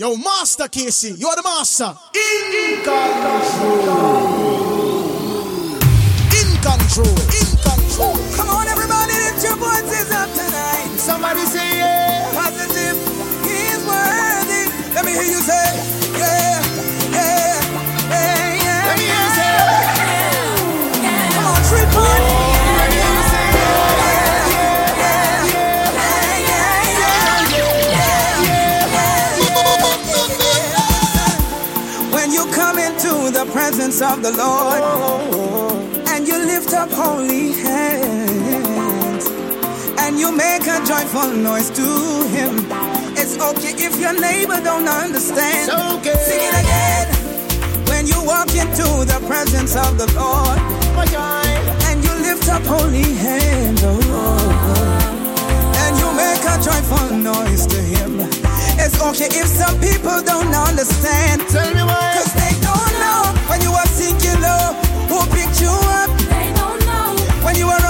Yo, Master Casey, you are the master. In control. In control. In control. Come on, everybody, lift your voices up tonight. Somebody say yeah. Positive. He's worthy. Let me hear you say. of the Lord, and you lift up holy hands, and you make a joyful noise to Him. It's okay if your neighbor don't understand. It's okay. Sing it again. When you walk into the presence of the Lord, and you lift up holy hands, oh, and you make a joyful noise to Him. It's okay if some people don't understand. Tell me why. Cause they don't know think you know who picked you up. They don't know when you were.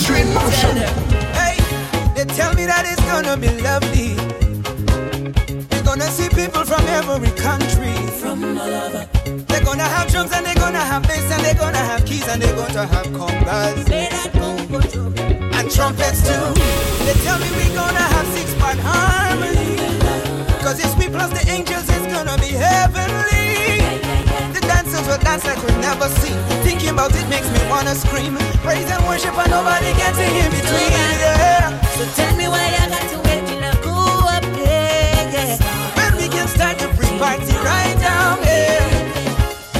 Ministry in motion. hey, they tell me that it's gonna be lovely. We're gonna see people from every country. from all over. They're gonna have drums and they're gonna have bass and they're gonna have keys and they're gonna have congas Play that conga drum. and trumpets too. They tell me we're gonna have six part harmony. Cause it's we plus the angels, it's gonna be heavenly. Will dance like we never seen. Thinking about it makes me wanna scream. Praise and worship, and nobody gets in between. Yeah. So tell me why I got to wait till I go up there. Yeah. When we can start the free party right down here.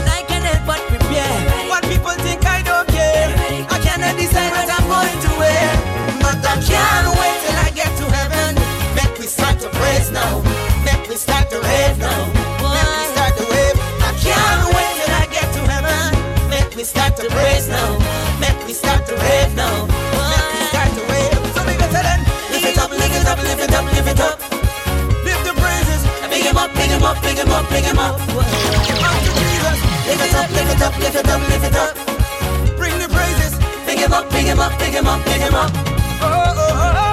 I can help but prepare. What people think I don't care. I cannot decide what I'm going to wear. But I can't wait till I get to heaven. Make we start to praise now. Make we start to rave now. To now. So lift it up, lift it up, lift it up, lift it up. The praises. Big him up, big him up, big him up, big him up. Lift it up, lift it up, lift it up, lift it up. Bring the praises. Big him up, big him up, big him up, big him up. Oh, oh, oh, oh.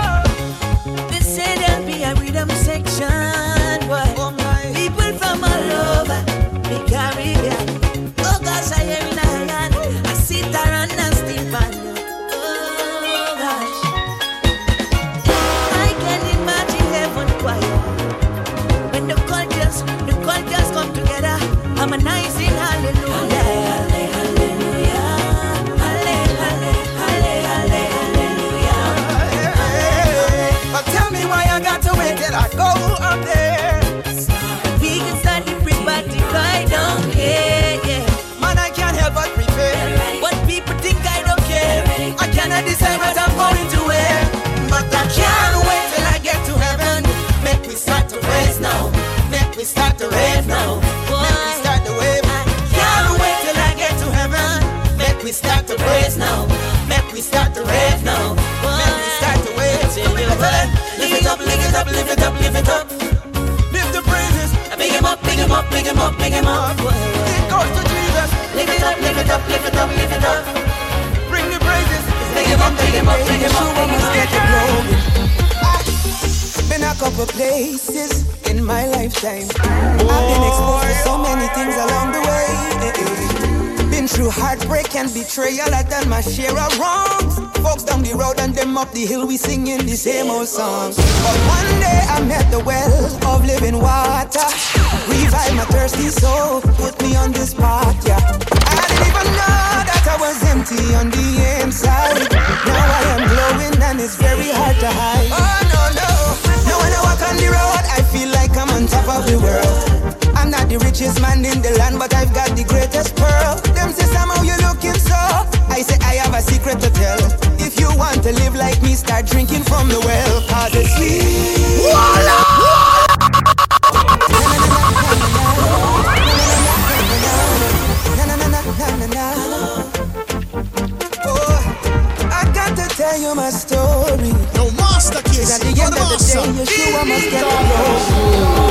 Big him up, big him up. It goes to Jesus. Lift it up, lift it up, lift it up, lift it up. Bring the praises. Big him up, big him up, big him up, big him up. Been a couple places in my lifetime. Oh, I've been exposed to so many things along the way. Been through heartbreak and betrayal. I've done my share of wrongs. Folks down the road and them up the hill, we singing the same old songs. But one day I met the well of living water. Thirsty soul, put me on this path, yeah. I didn't even know that I was empty on the inside. Now I am glowing and it's very hard to hide. Oh no, no. Now when I walk on the road, I feel like I'm on top of the world. I'm not the richest man in the land, but I've got the greatest pearl. Them say somehow you looking so. I say I have a secret to tell. If you want to live like me, start drinking from the well. Cause it's sweet. Na, master At the end of the day, you sure must get the glory.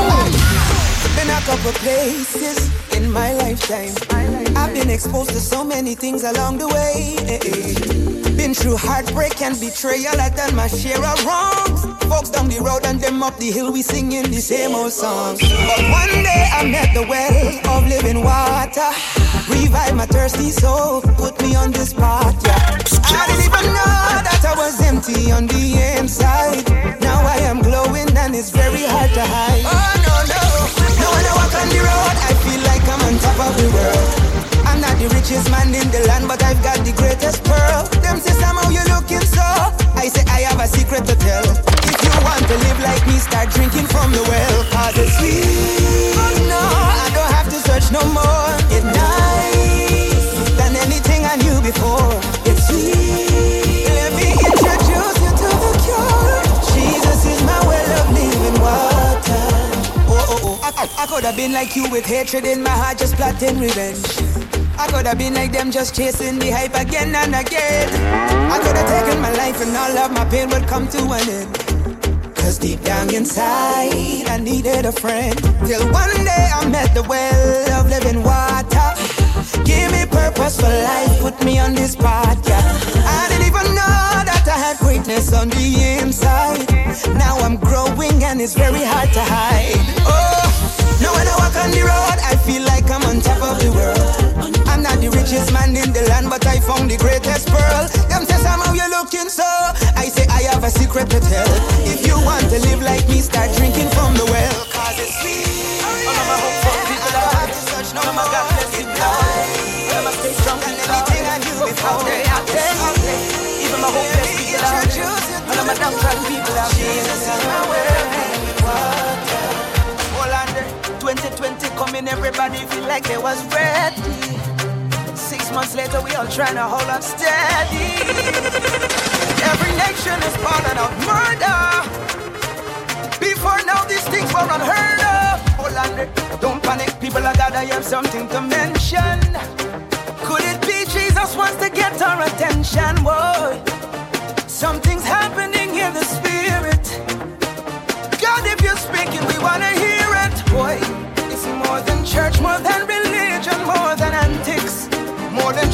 Been a couple places in my lifetime. I've been exposed to so many things along the way. Been through heartbreak and betrayal, I've done my share of wrongs. Folks down the road and them up the hill, we singing the same old songs. But one day I met the well of living water. Revive my thirsty soul, put me on this path, yeah. I didn't even know that I was empty on the inside. Now I am glowing and it's very hard to hide. Oh no, no. When I walk on the road, I feel like I'm on top of the world. I'm not the richest man in the land, but I've got the greatest pearl. Them say somehow you looking so. I say I have a secret to tell. If you want to live like me, start drinking from the well, cause it's sweet. I don't have to search no more. It's nice than anything I knew before. I, could have been like you with hatred in my heart, just plotting revenge. I could have been like them, just chasing the hype again and again. I could have taken my life and all of my pain would come to an end. Cause deep down inside, I needed a friend. Till one day I met the well of living water. Give me purpose for life, put me on this path, yeah. I didn't even know that I had greatness on the inside. Now I'm growing and it's very hard to hide. Oh, now when I walk on the road, I feel like I'm on top of the world. I'm not the richest man in the land, but I found the greatest pearl. Them say somehow you're looking so. I say I have a secret to tell. If you want to live like me, start drinking from the well. Cause it's sweet. All of my hope for people I have to search no more. God bless you, Lord. I'ma stay strong and anything I do before they out there. Even my hopeless people out there. All of my downtrodden people out there. Jesus is my coming, everybody feel like they was ready. Six months later, we all trying to hold up steady. Every nation is falling of murder. Before now, these things were unheard of. Hold on. Eh, don't panic, people. are gotta have something to mention. Could it be Jesus wants to get our attention? Whoa.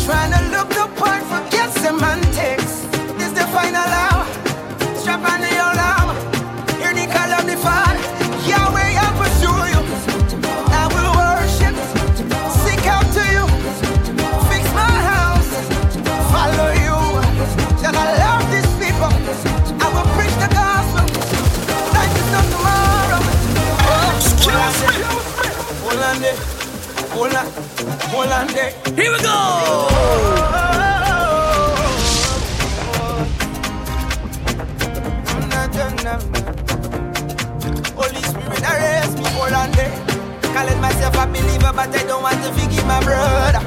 Trying to look the part, forget semantics. This the final hour. Strap on the alarm. Hear the call of the Father. Yahweh, I pursue you. I will worship. Seek out to you. Fix my house. Follow you. Then I love these people. I will preach the gospel. Life is not tomorrow. Oh, hold on there. Hold on. Hold on there. Here we go. Holy Spirit, arrest me, hold on there. Calling myself a believer, but I don't want to forgive my brother.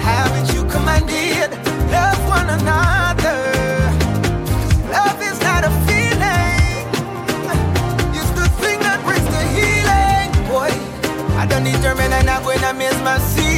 Haven't you commanded? Love one another. Love is not a feeling. It's the thing that brings the healing. Boy, I don't determine I'm not going to miss my season.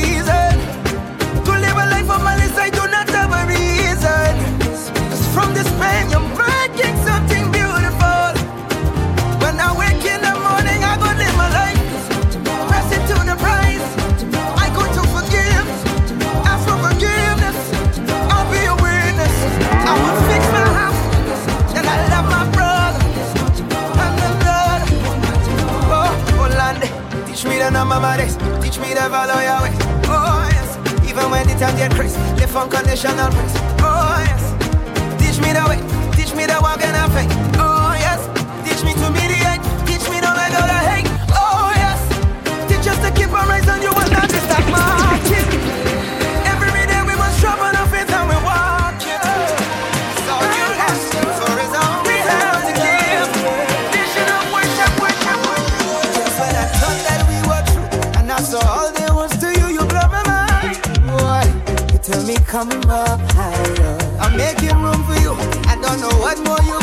The of. Teach me to follow your ways. Oh, yes. Even when the time get crazy. Live unconditional praise. Oh, yes. Teach me the way. Teach me the walk and the faith. Come up higher. I'm making room for you. I don't know what more you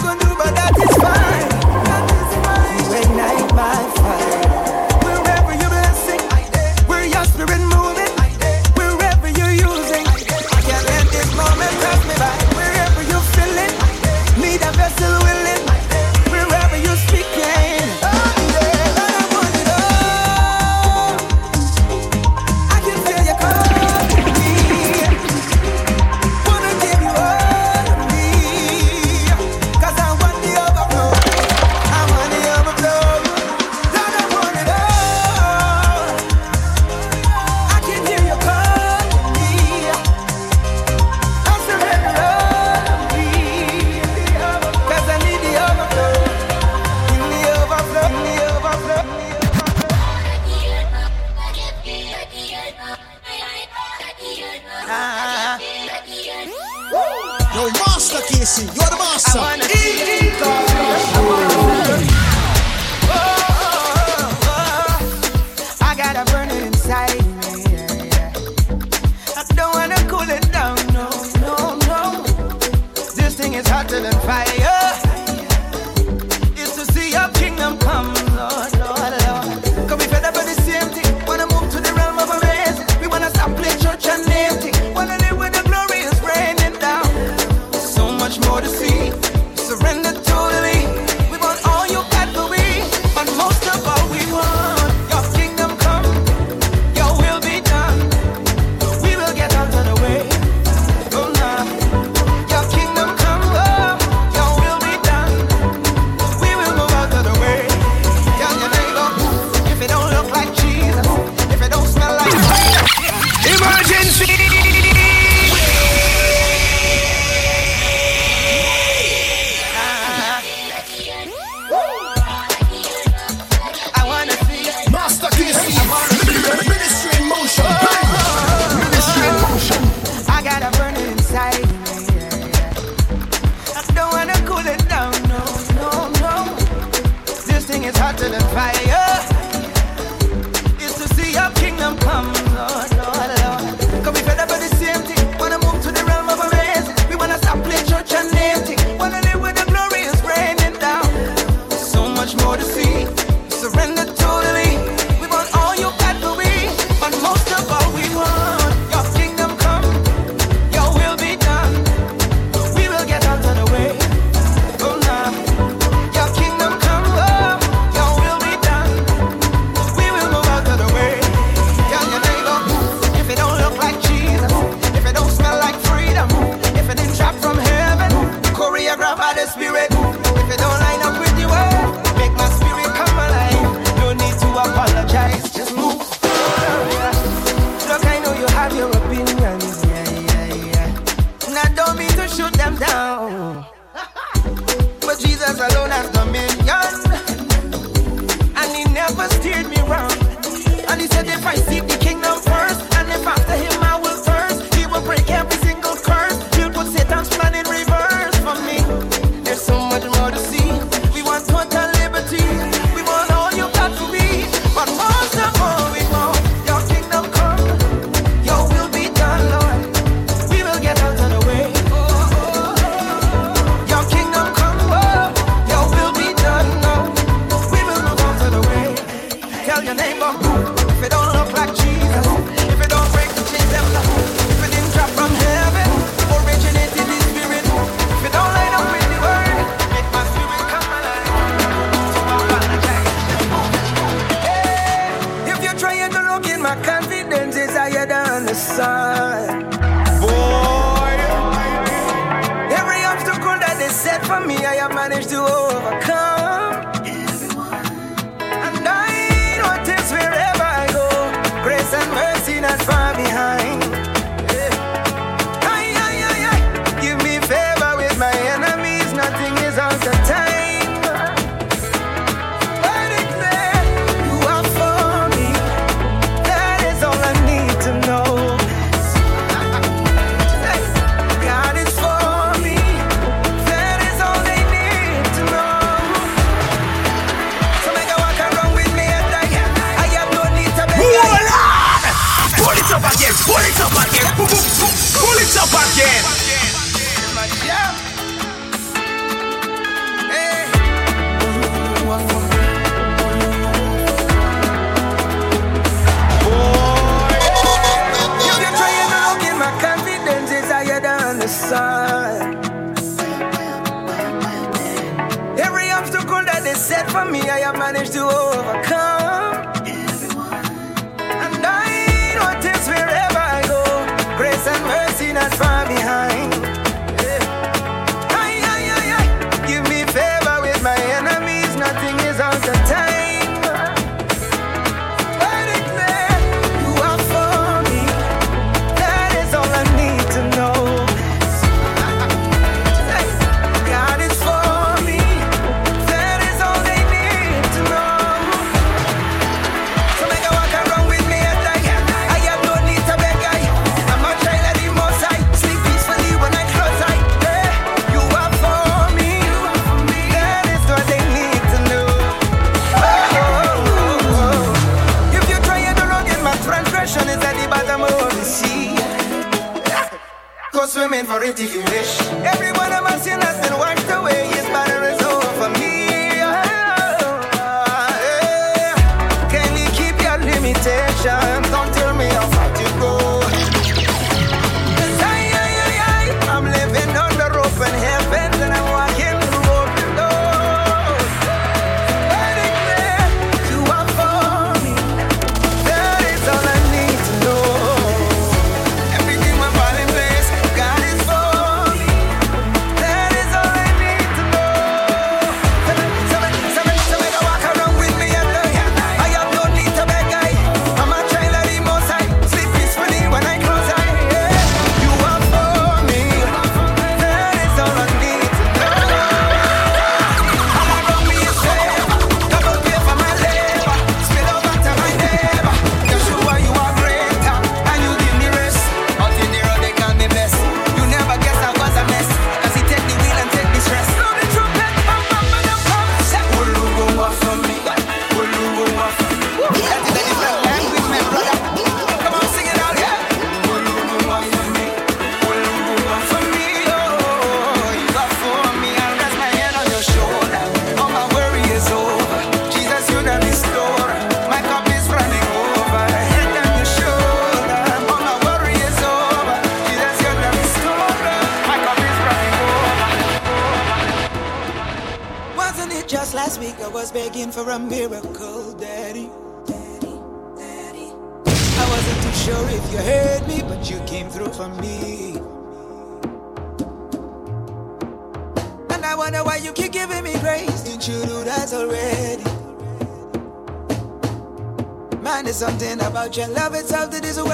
much and love itself that is a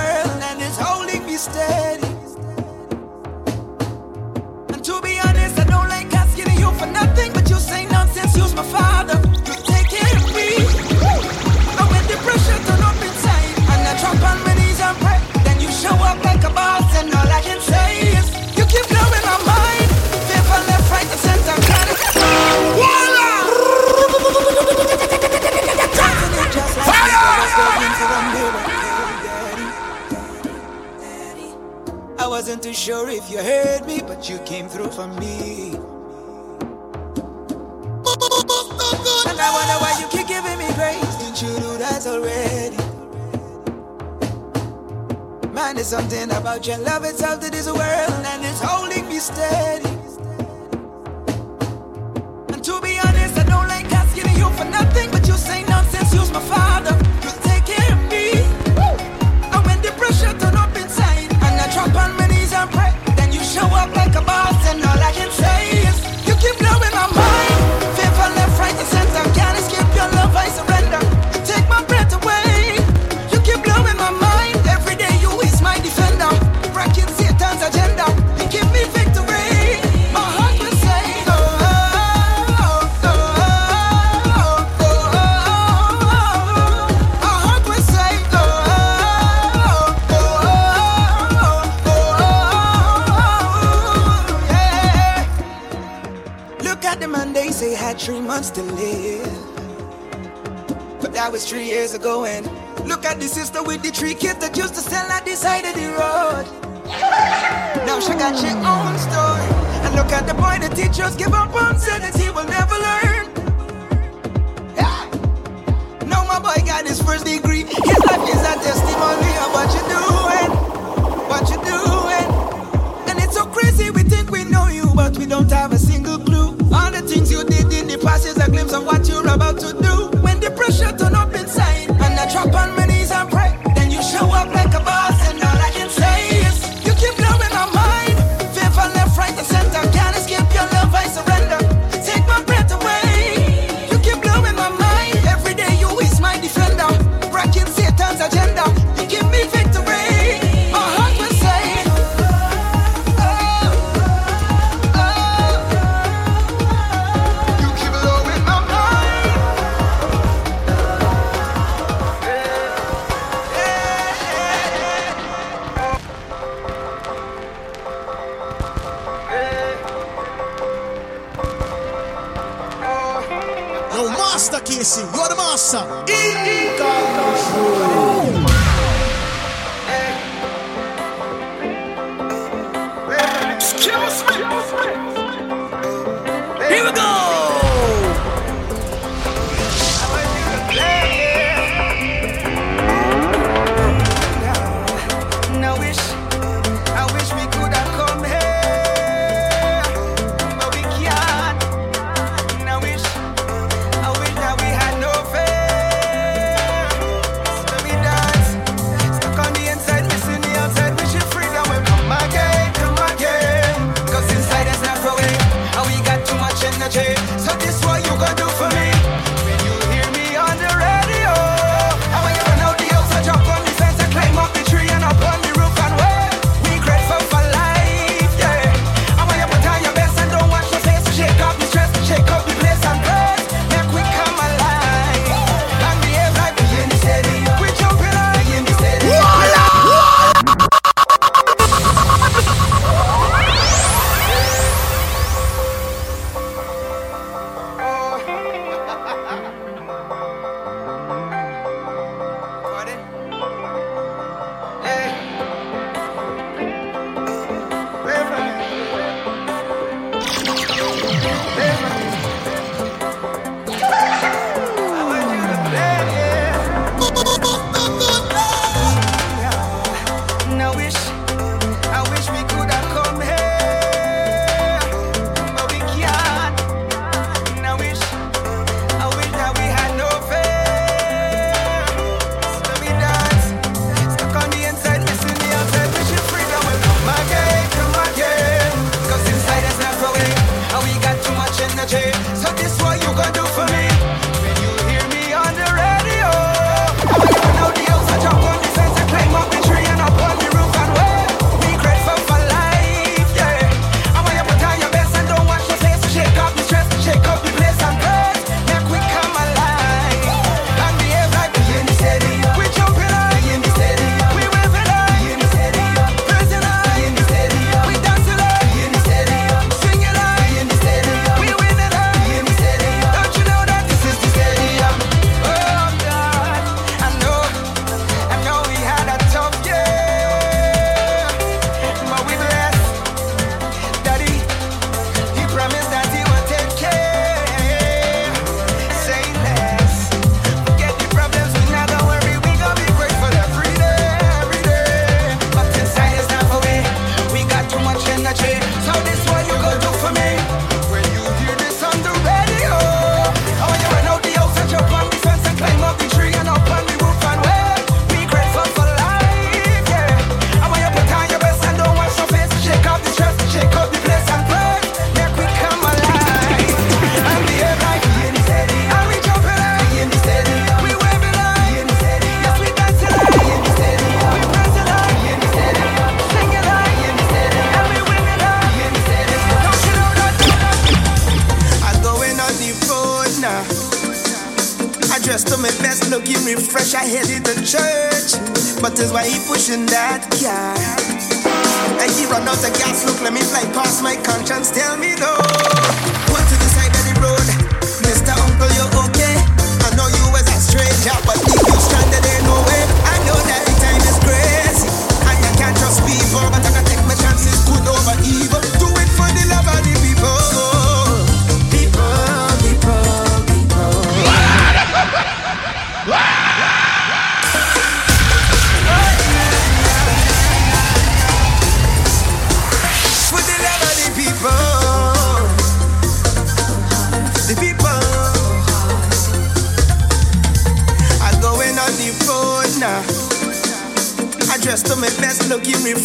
constantly. But that was three years ago, and look at the sister with the three kids that used to sell at the side of the road. Now she got her own story. And look at the boy the teachers give up on, said that he will never learn. Yeah. Now my boy got his first degree. His life is a testimony of what you're doing, what you're doing. And it's so crazy, we think we know you, but we don't have a single clue. All the things you this is a glimpse of what you're about to do when the pressure turn up inside.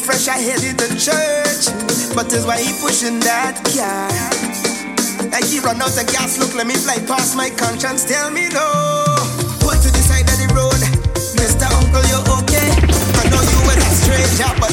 fresh, I headed the church. But that's why he pushing that car. I he run out of gas, look, let me fly past my conscience, tell me though, Put to the side of the road, Mr. Uncle, you're okay. I know you were a stranger, but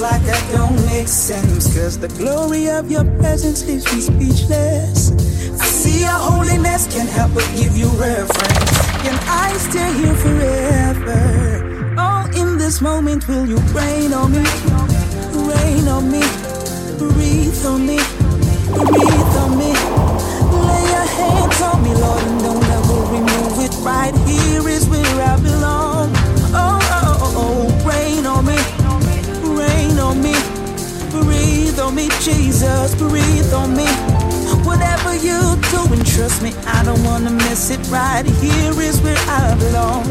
Like that don't make sense. Cause the glory of your presence leaves me speechless. I see your holiness can't help but give you reference. Can I stay here forever? Oh, in this moment, will you rain on me? Rain on me. Trust me, I don't wanna miss it. Right here is where I belong.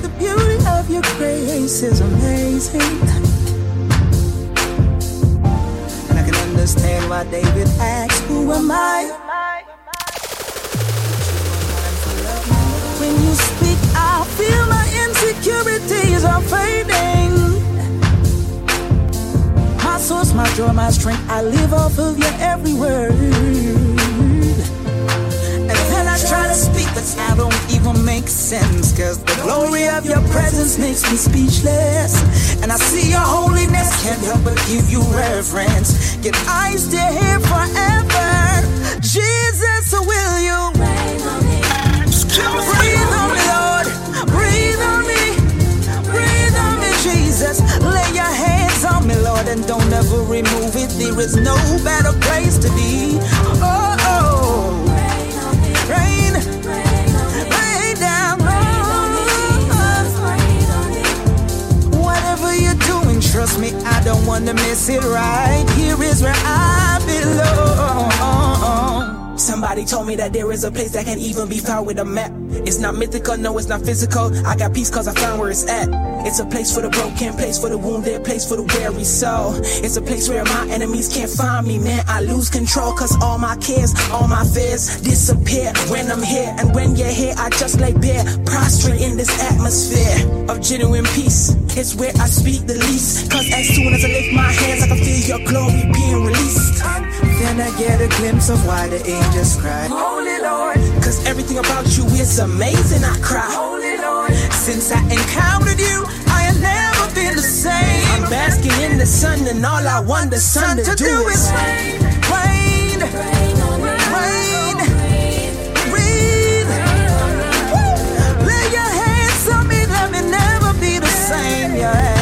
The beauty of your grace is amazing. And I can understand why David asked, Who am I? When you speak, I feel my insecurities are fading source, my joy, my strength. I live off of your every word. And then I try to speak, but I don't even make sense. Cause the glory of your presence makes me speechless. And I see your holiness, can't help but give you reverence. Get eyes to hear forever. Jesus, will you? and don't ever remove it. There is no better place to be. Oh, oh. Rain, rain down. Whatever you're doing, trust me, I don't want to miss it right. Here is where I belong. Somebody told me that there is a place that can even be found with a map. It's not mythical, no, it's not physical. I got peace cause I found where it's at. It's a place for the broken, place for the wounded, place for the weary soul. It's a place where my enemies can't find me, man. I lose control cause all my cares, all my fears disappear when I'm here. And when you're here, I just lay bare, prostrate in this atmosphere of genuine peace. It's where I speak the least. Cause as soon as I lift my hands, I can feel your glory being released. Can I get a glimpse of why the angels cry? Holy Lord. Cause everything about you is amazing. I cry. Holy Lord. Since I encountered you, I have never been the same. I'm basking in the sun, and all I want the sun to, to do, do is rain, rain, rain, rain. Lay your hands on me, let me never be the same. Yeah.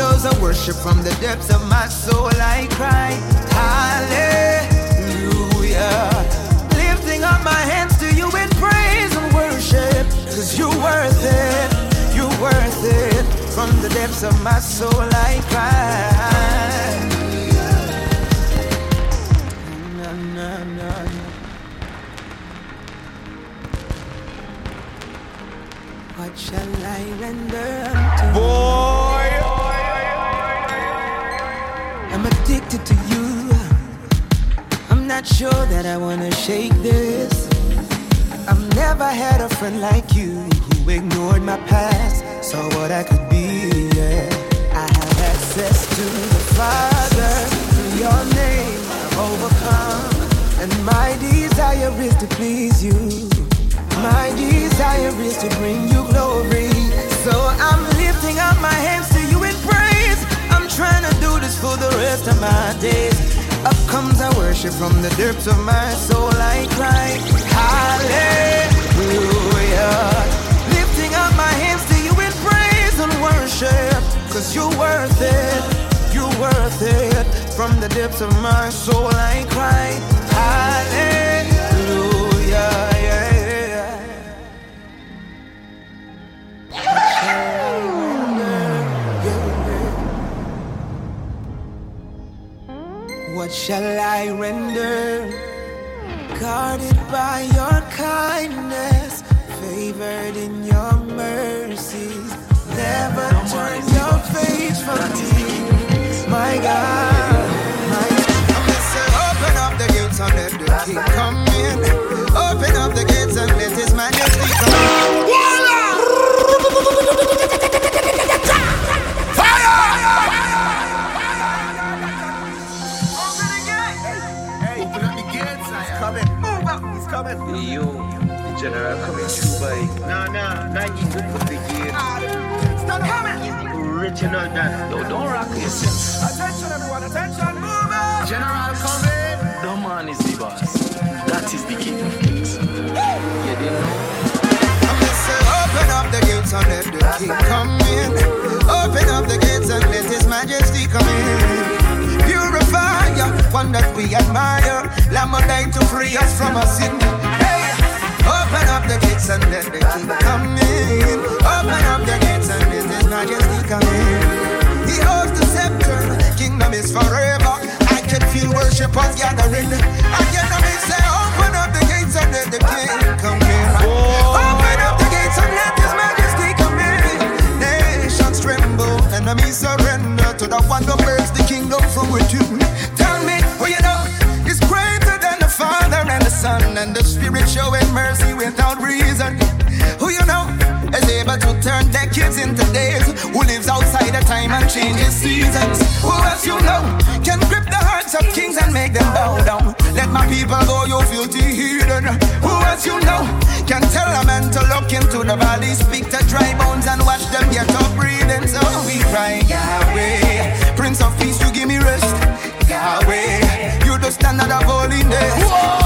Flows of worship from the depths of my soul. I cry, Hallelujah. Lifting up my hands to you in praise and worship. Cause you're worth it. You're worth it. From the depths of my soul, I cry. What shall I render unto Boy. To you. I'm not sure that I wanna shake this. I've never had a friend like you who ignored my past, saw what I could be. Yeah. I have access to the Father through your name. I've overcome, and my desire is to please you. My desire is to bring you glory. So I'm lifting up my hands trying to do this for the rest of my days. Up comes our worship from the depths of my soul. I cry, Hallelujah. Lifting up my hands to you in praise and worship. Cause you're worth it. You're worth it. From the depths of my soul, I cry, Hallelujah. What shall I render? Guarded by your kindness, favored in your mercies. Never turn your face from me, my God. My say, open up the gates and let the King come in. Open up the gates and let His Majesty come in. Up. He's coming. Hey, yo, the general coming through by Nah, nah, nah. You open the gate. Stop coming. Original dance. Yo, don't rock yourself. Attention, everyone, attention. Move up. General coming. The man is the boss. That is the king of kings. You didn't know? I'm gonna say, open up the gates and let the King come in. Open up the gates and let His Majesty come in. Ya, one that we admire. Lamb died to free us from our sin. Hey, open up the gates and let the King come in. Open up the gates and let His Majesty come in. He holds the scepter, kingdom is forever. I can feel worshipers gathering. And yet I may say, open up the gates and let the King come in. Else you know can tell a man to look into the valley, speak to dry bones and watch them get up breathing? So we cry, Yahweh, Prince of Peace, you give me rest. Yahweh, you the standard of holiness.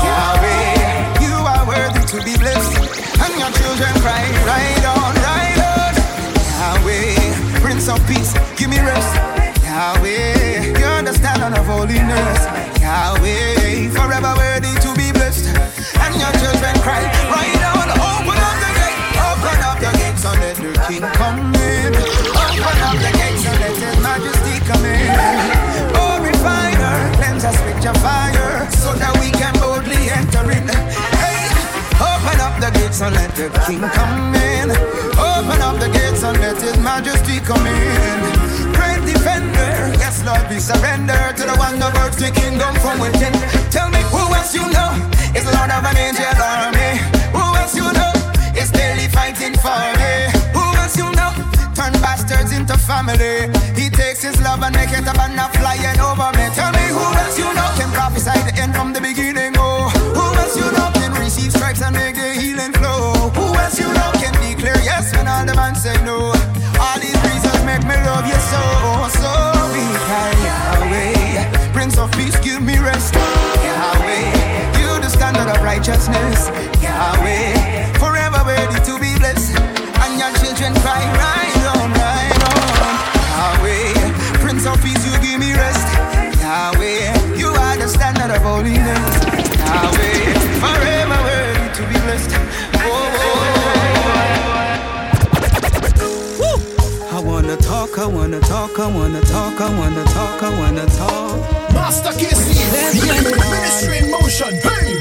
Yahweh, you are worthy to be blessed. And your children cry, ride on, ride on. Yahweh, Prince of Peace, give me rest. Yahweh, you understand of holiness. Yahweh, forever your children cry, ride on, open up the gate, open up the gates and let the King come in. Open up the gates and let His Majesty come in. Oh, refiner, cleanse us with your fire, so that we can boldly enter in. Hey, open up the gates and let the King come in. Open up the gates and let His Majesty come in. Great defender, yes Lord, we surrender to the one that works the kingdom from within. Tell me who else you know is Lord of an angel army. Who else you know is daily fighting for me? Who else you know turn bastards into family? He takes his love and make it a banner flying over me. Tell me who else you know can prophesy the end from the beginning? Oh, who else you know can receive stripes and make the healing flow? Else you know can declare yes when all the man say no? All these reasons make me love you so, so cry Yahweh. Prince of Peace, give me rest. Yahweh, you the standard of righteousness. Yahweh, forever ready to be blessed. And your children cry, right on, right on. Yahweh, Prince of Peace, you give me rest. Yahweh, you are the standard of holiness. Talk, I wanna talk, I wanna talk, I wanna talk, I wanna talk. Master KC. Let's get. Ministry in motion. Hey.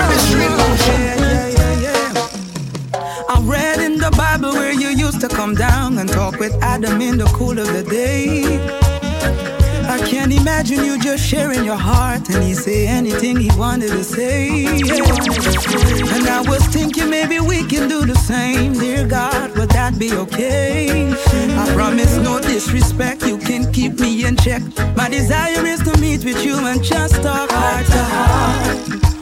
Ministry in motion. Yeah, yeah, yeah, yeah. I read in the Bible where you used to come down and talk with Adam in the cool of the day. I can't imagine you just sharing your heart and he say anything he wanted to say. yeah. And I was thinking maybe we can do the same, dear God, would that be okay? I promise no disrespect, you can keep me in check. My desire is to meet with you and just talk heart to heart.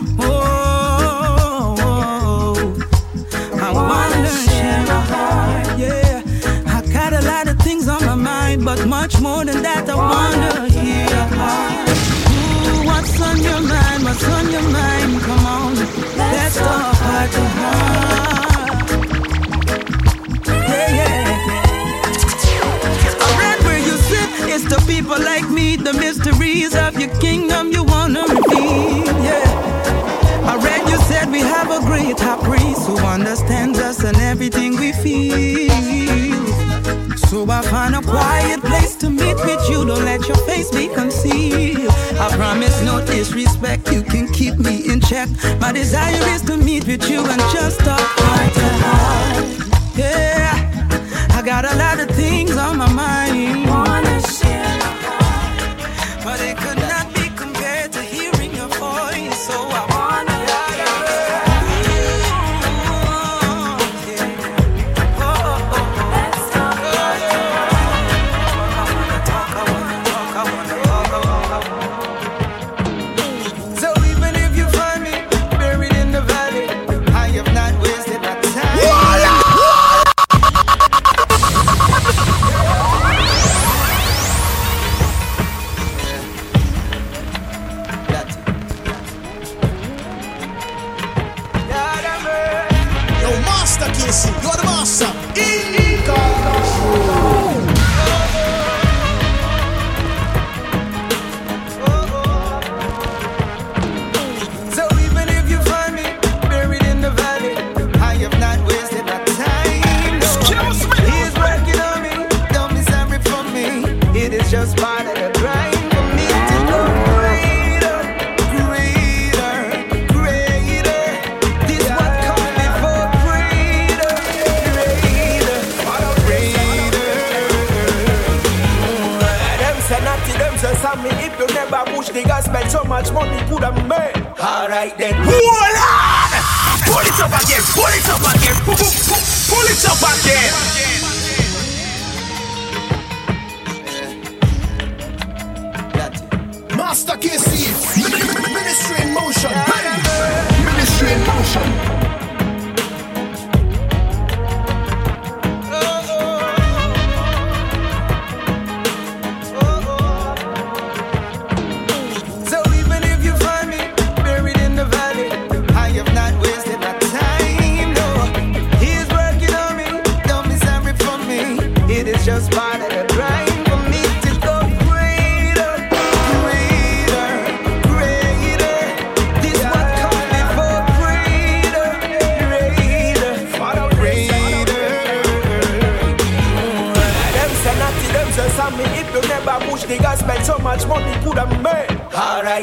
People like me, the mysteries of your kingdom you wanna reveal. Yeah. I read you said we have a great high priest who understands us and everything we feel. So I find a quiet place to meet with you. Don't let your face be concealed. I promise no disrespect. You can keep me in check. My desire is to meet with you and just talk heart to heart. Yeah, I got a lot of things on my mind.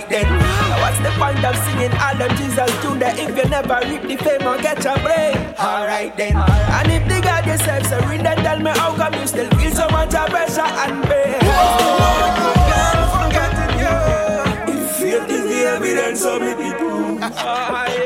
Then, now what's the point of singing all the Jesus tune that if you never reap the fame or get your brain? Alright then, and if the God yourself then tell me how come you still feel so much of pressure and pain? Can't forget it, you. If faith is the evidence of it, it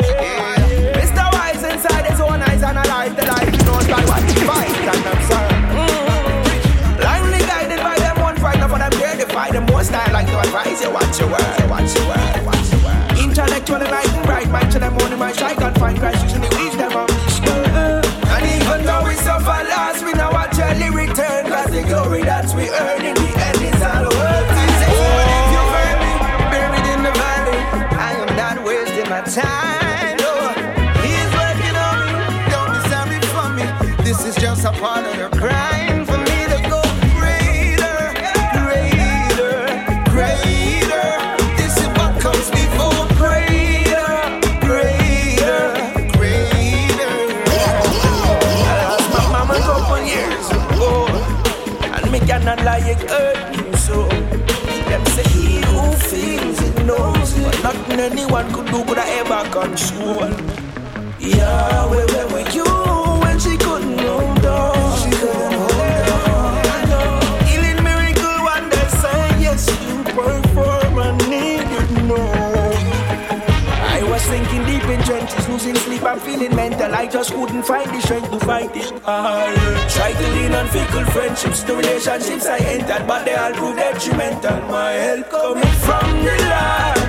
advise you watch your word, watch your word, watch your word. Intellectual and bright, mind to them only my strike and find Christ usually reach them on uh-uh. And even though we suffer loss, we now watch early return, cause the glory that we earn in the end is all worth it. If you find me buried in the valley, I am not wasting my time. No, he's working on me, don't be sorry for me. This is just a part of the crime and me cannot lie, it hurt me so. Them say he who feels it knows, but nothing anyone could do could I ever control. Yeah, where, where were you sinking deep in trenches, losing sleep I'm feeling mental. I just couldn't find the strength to fight it. I tried to lean on fickle friendships, the relationships I entered, but they all proved detrimental. My help coming from the Lord.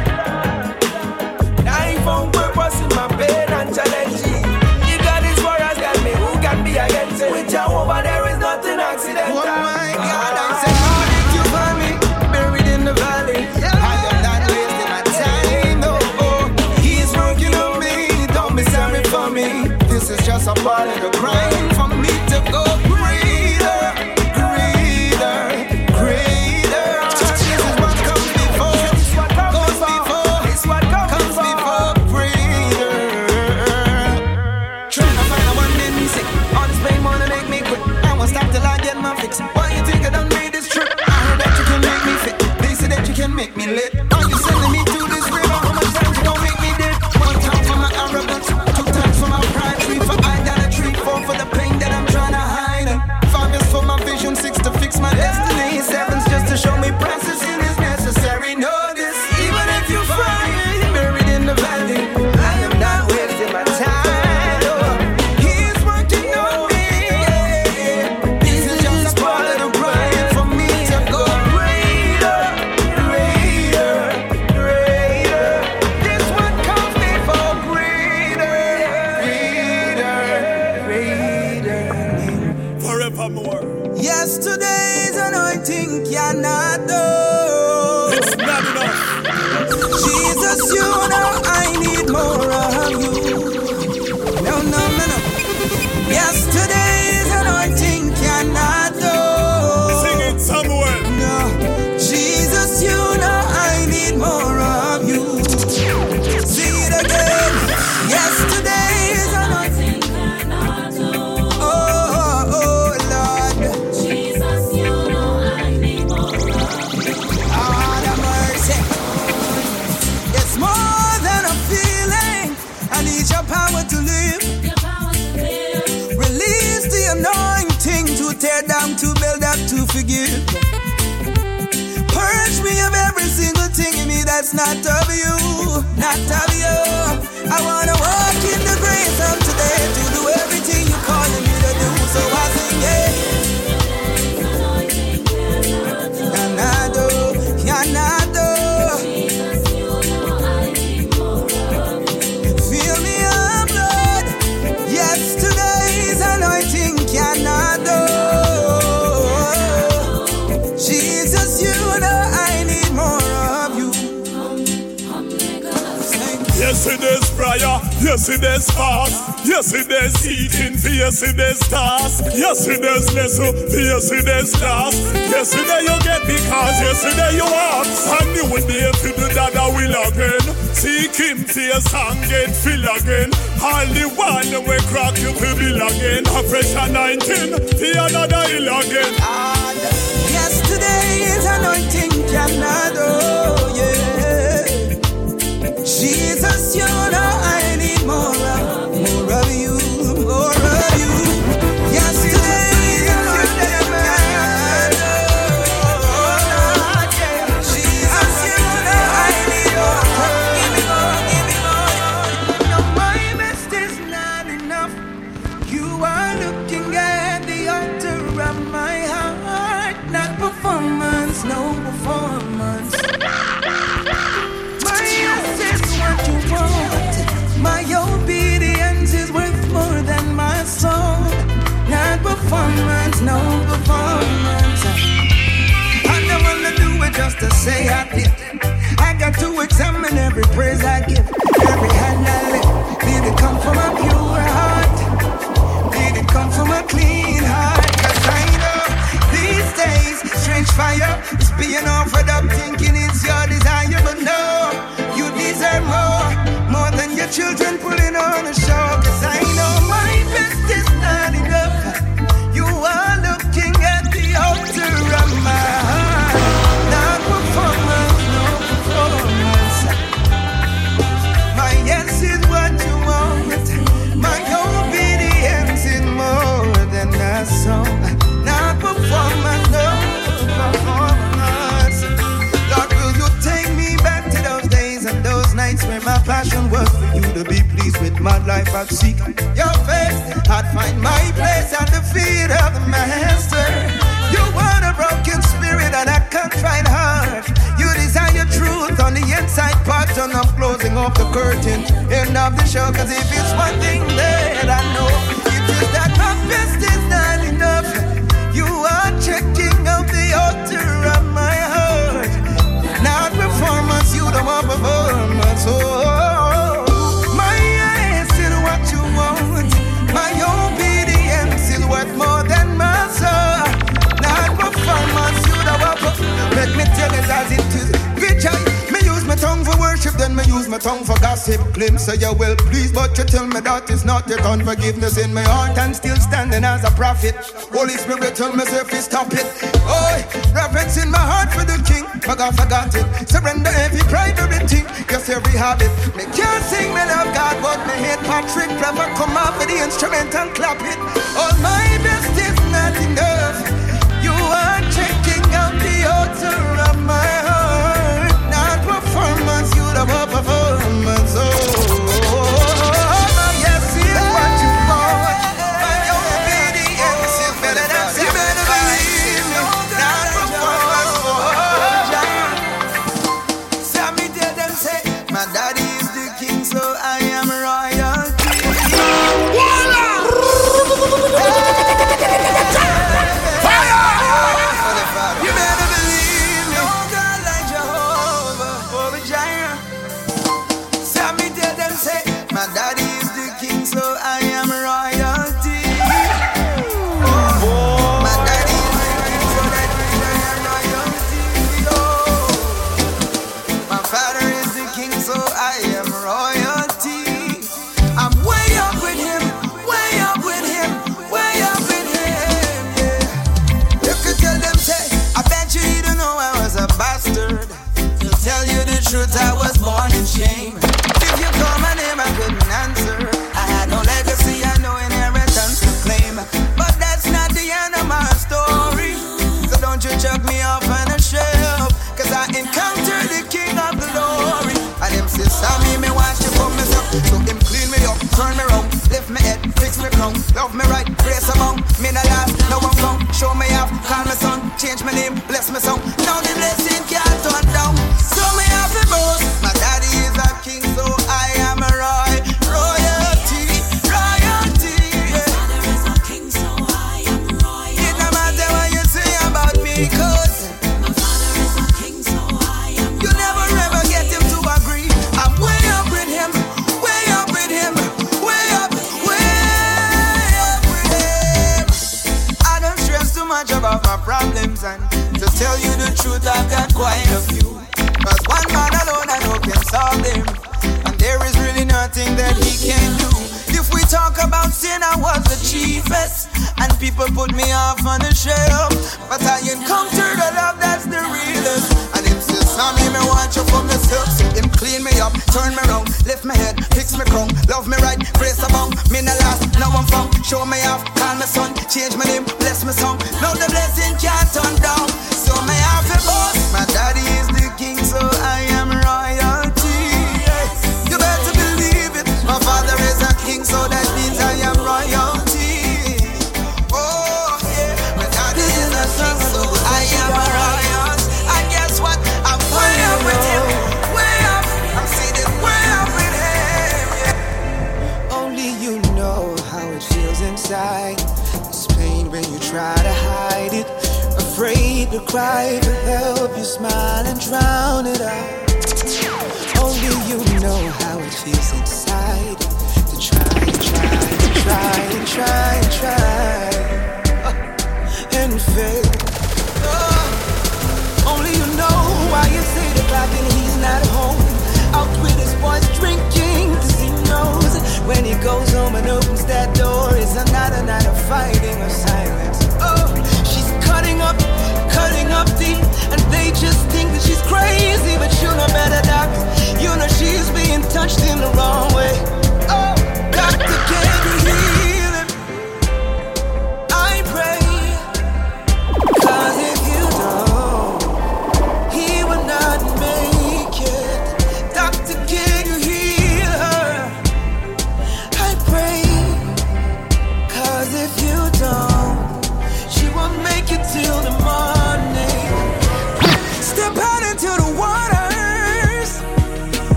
Prayer, yesterday's fast, yesterday's eating for yesterday's task, yesterday's lesson for yesterday's class. Yesterday you get because yesterday you ask, and you will be to do that I will again. Seek him your song, get fill again. All the one that will crack you to bill again. A fresh anointing for another hill again. Yesterday's His anointing cannot, oh yeah. Jesus, you know more of, say I did. I got to examine every praise I give, every hand I lift. Did it come from a pure heart? Did it come from a clean heart? 'Cause I know these days, strange fire is being offered up, thinking it's your desire, but no, you deserve more, more than your children pulling on a show. 'Cause I know my best is my life? I'd seek your face. I'd find my place at the feet of the Master. You want a broken spirit and a contrite heart. You desire truth on the inside part, and I'm closing off the curtain. End of the show, cause if it's one thing that I know, it is that my best is not enough. You are checking out the altar of my heart. Not performance, you don't want performance. Oh, Let me tell it as it is. Me use my tongue for worship, then me use my tongue for gossip. Claim say you well please, but you tell me that is not your unforgiveness in my heart and still standing as a prophet. Holy Spirit tell me you stop it. Oh, reverence in my heart for the King, but I forgot it. Surrender every pride, everything, yes every habit. Me can't sing me love God, but me hate Patrick. Never come off with the instrument and clap it. All my best is not enough. Altar of my heart. Not performance, you the performance. Oh,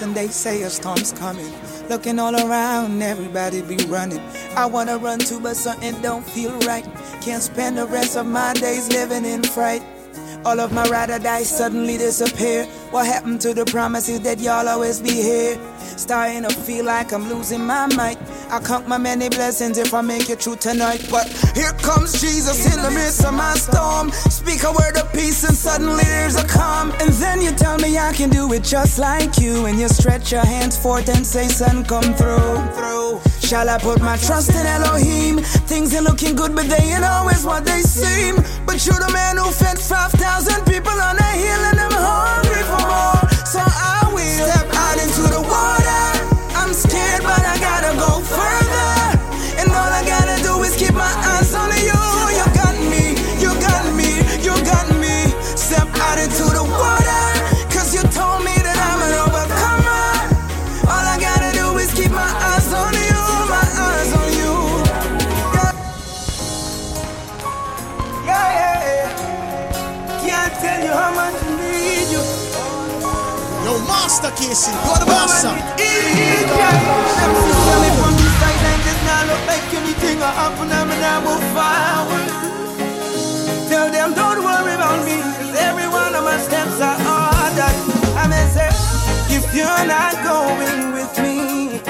and they say a storm's coming. Looking all around, everybody be running. I wanna run too, but something don't feel right. Can't spend the rest of my days living in fright. All of my ride or die suddenly disappear. What happened to the promises that y'all always be here? Starting to feel like I'm losing my mind. I count my many blessings if I make it through tonight. But here comes Jesus in the midst of my storm. Speak a word of peace and suddenly there's a calm. And then you tell me I can do it just like you. And you stretch your hands forth and say, Son, come through. Shall I put my trust in Elohim? Things ain't looking good, but they ain't always what they seem. But you're the man who fed 5,000 people on a hill and I'm hungry for more. I'm gonna move. Tell them don't worry about me, 'cause every one of my steps are ordered. I may say, if you're not going with me,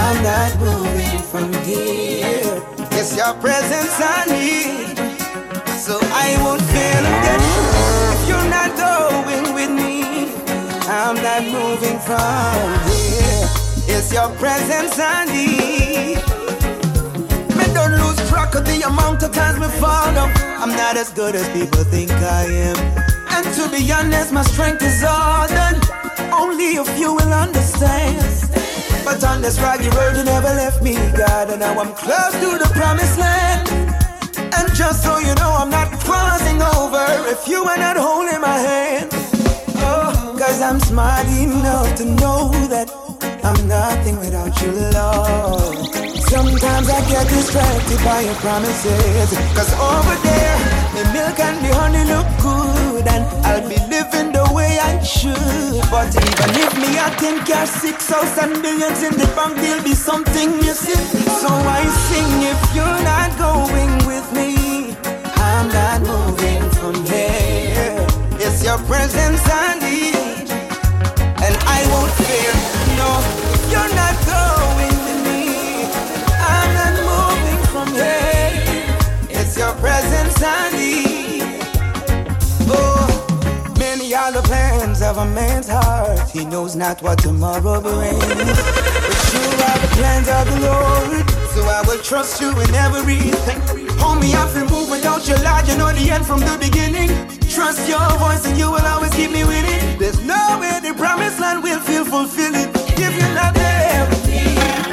I'm not moving from here. It's your presence I need, so I won't fail again. I'm not moving from here. It's your presence I need. Me don't lose track of the amount of times me fall down. I'm not as good as people think I am. And to be honest, my strength is all done. Only a few will understand. But on this rocky road, you never left me, God. And now I'm close to the promised land. And just so you know, I'm not crossing over if you are not holding my hand. Cause I'm smart enough to know that I'm nothing without you, love. Sometimes I get distracted by your promises. Cause over there, the milk and the honey look good. And I'll be living the way I should. But even if me I think you're six house and millions in the bank, there'll be something missing. So I sing if you're not going with me. I'm not moving from here. It's your presence I need of a man's heart. He knows not what tomorrow brings. But you are the plans of the Lord. So I will trust you in everything. Hold me up and move without your lie. You know the end from the beginning. Trust your voice and you will always keep me with it. There's no way the promised land will feel fulfilling if you're not there.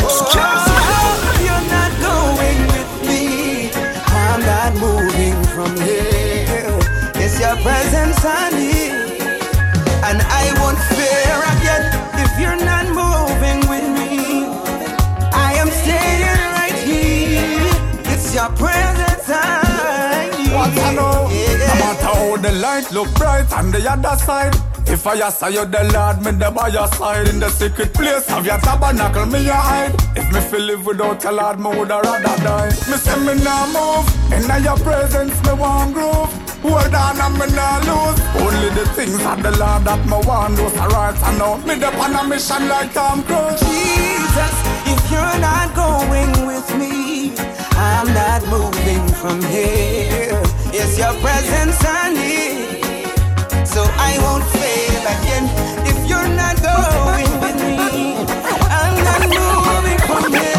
Oh, you're not going with me. I'm not moving from here. It's your presence I need. And I won't fear again if you're not moving with me. I am staying right here. It's your presence the light look bright on the other side. If I ask you the Lord, me the by your side. In the secret place of your tabernacle, me your hide. If me feel live without your Lord, me woulda rather die. Me say me nah move, in your presence me want groove. Hold on and me nah lose. Only the things of the Lord that me want Those are right. I know. Me the on a mission like Tom Cruise. Jesus, if you're not going with me, I'm not moving from here. It's your presence I need, so I won't fail again. If you're not going with me, I'm not moving from here.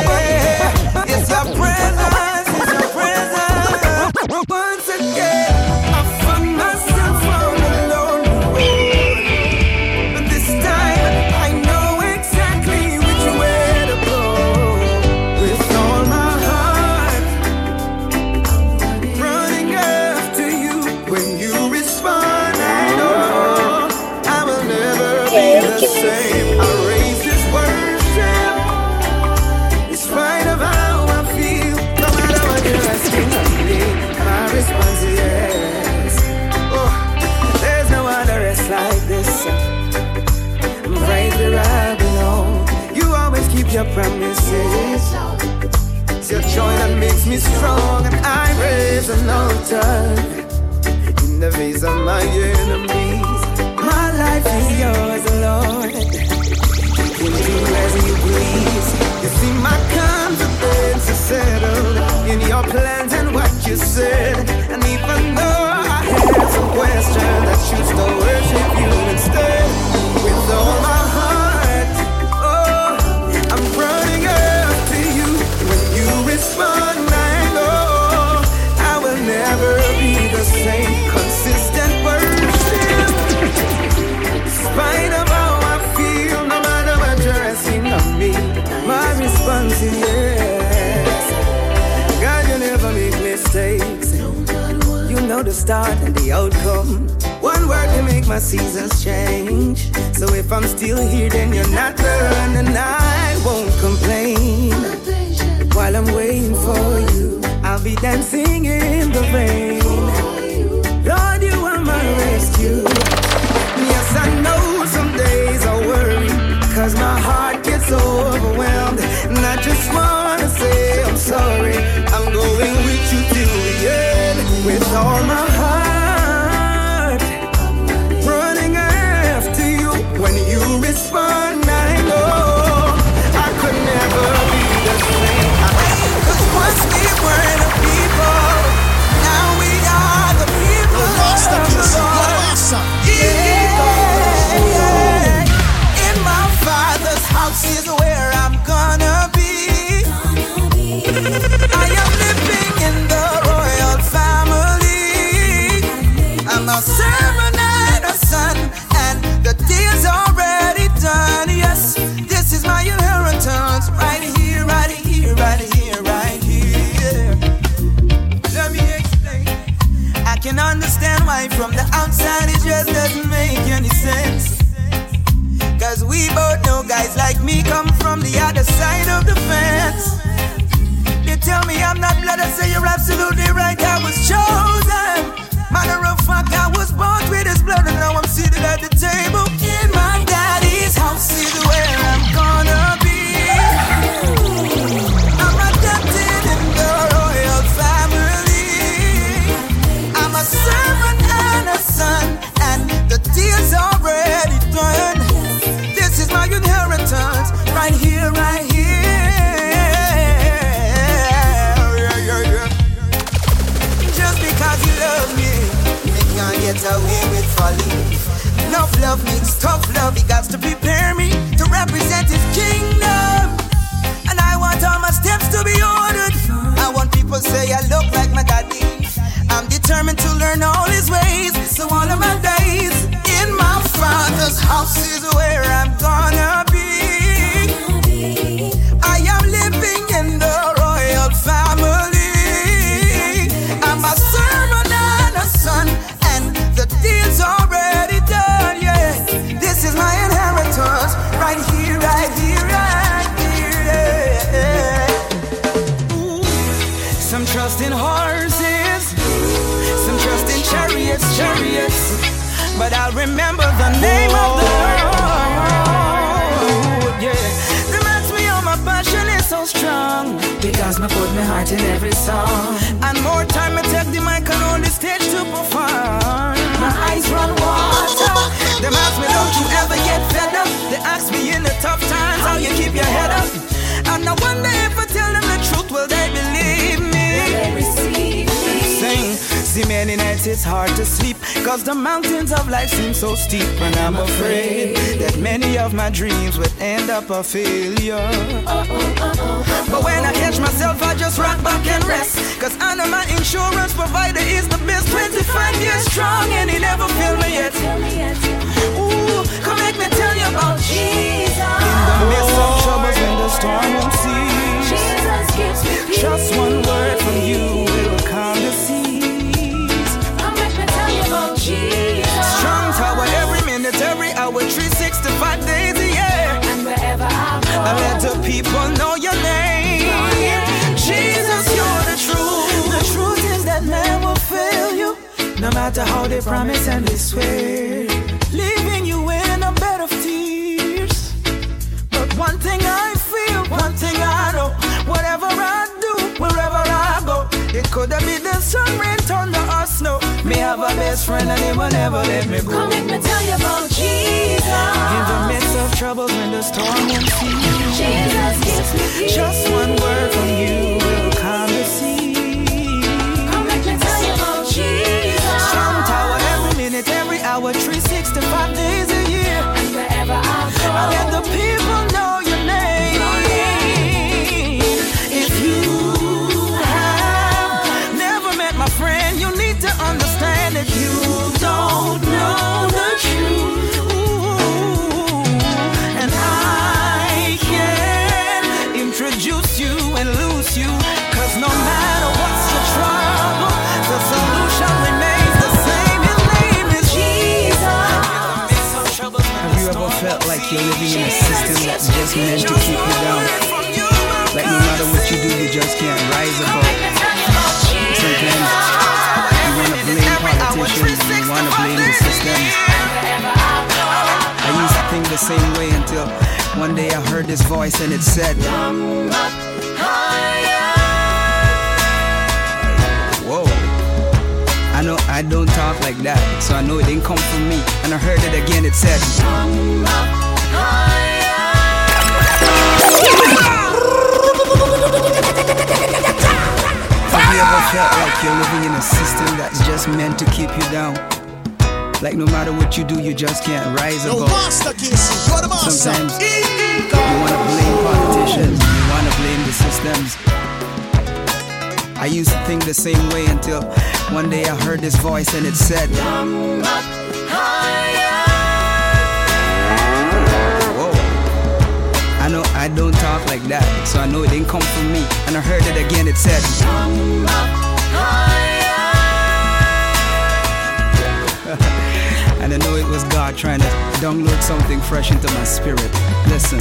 Me strong, and I raise an altar start and the outcome. One word can make my seasons change. So if I'm still here, then you're not done, and I won't complain. While I'm waiting for you, I'll be dancing in the rain. Lord, you are my rescue. Yes, I know some days I worry, cause my heart all my heart. Running after you when you respond, I know I could never be the same. Cause once we were say you're absolutely right, I was chosen. Get away with folly. Enough love means tough love. He got to prepare me to represent his kingdom. And I want all my steps to be ordered. I want people say I look like my daddy. I'm determined to learn all his ways. So all of my days in my father's house is where I'm remember the name of the Lord. Yeah, reminds me of my passion is so strong. Because me put my heart in every song. And more time I take the mic and on the stage to perform. My eyes run water. Them ask me, don't you ever get fed up? They ask me in the tough times how you keep your head up. And I wonder if I tell them the truth, will they believe me? Many nights it's hard to sleep. Cause the mountains of life seem so steep. And I'm afraid that many of my dreams would end up a failure. But when I catch myself, I just rock back and rest. Cause I know my insurance provider is the best. 25 years strong and he never failed me yet. Ooh, come make me tell you about Jesus. In the midst of troubles when the storm won't cease. Just one word from you will hour, 365 days a year. And wherever I go, I let the people know your name. Jesus, you're the truth. The truth is that man will fail you. No matter how they promise and they swear. Leaving you in a bed of tears. But one thing I feel, one thing I know. Whatever I do, wherever I. It could have been the sun, rain, thunder, or snow. Me have a best friend and he will never let me go. come make me tell you about Jesus. In the midst of troubles when the storm won't cease. Jesus gives me peace. Just one word from you will calm the sea. Come make me tell you about Jesus. Strong tower every minute, every hour, 365 days a year. And wherever I go, I let the people you're living in a system that's just meant to keep you down? Like no matter what you do, you just can't rise above. Sometimes you wanna blame politicians, you wanna blame the systems. I used to think the same way until one day I heard this voice and it said, Whoa. I know I don't talk like that, so I know it didn't come from me. And I heard it again, it said, Have you ever felt like you're living in a system that's just meant to keep you down? Like no matter what you do, you just can't rise above. Master Casey, you're the master. Sometimes you wanna blame politicians, you wanna blame the systems. I used to think the same way until one day I heard this voice and it said, I don't talk like that, so I know it didn't come from me. And I heard it again, it said, And I know it was God trying to download something fresh into my spirit. Listen.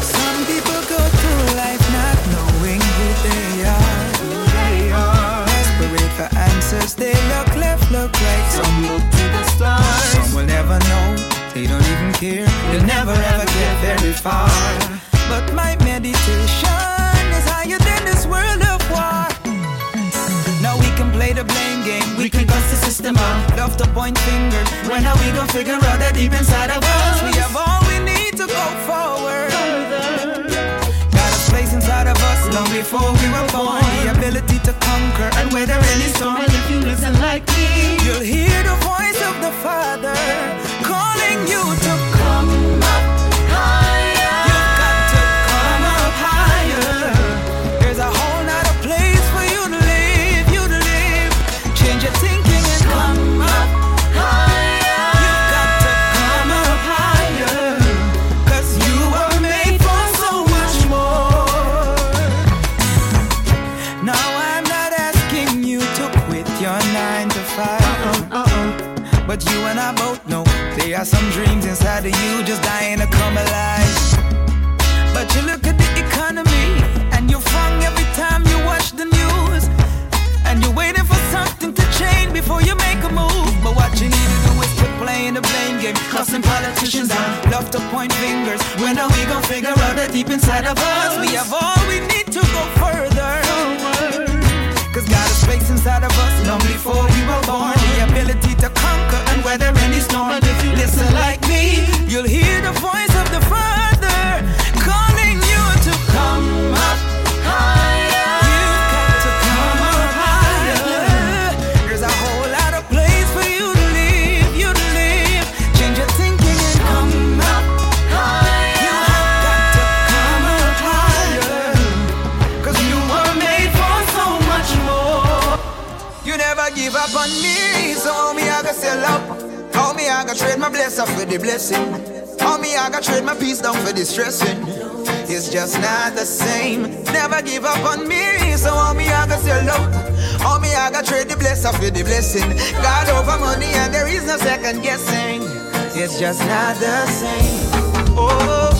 Some people go through life not knowing who they are. Who they are. Desperate for answers, they look look right. Some look to the stars. Some will never know. They don't even care. They'll never ever get very far. But my meditation is higher than this world of war. Now we can play the blame game. We can bust the system up. Love to point fingers. When are we gonna figure out that deep inside of us? We have all we need to go forward. Long before we were born. The ability to conquer and weather any storm. If you listen like me, you'll hear the voice of the Father some dreams inside of you just dying to come alive. But you look at the economy and you're fung every time you watch the news. And you're waiting for something to change before you make a move. But what you need to do is quit playing the blame game. Cussing politicians out, love to point fingers. When are we gonna figure out that deep inside of us? We have all we need to go further. Cause God has placed inside of us long before we were born. The ability to conquer the blessing. me I gotta trade my peace down for the stressing. It's just not the same. Never give up on me, so homie, I gotta sell up. me, I gotta trade the blessing for the blessing. God over money, and there is no second guessing. It's just not the same. Oh,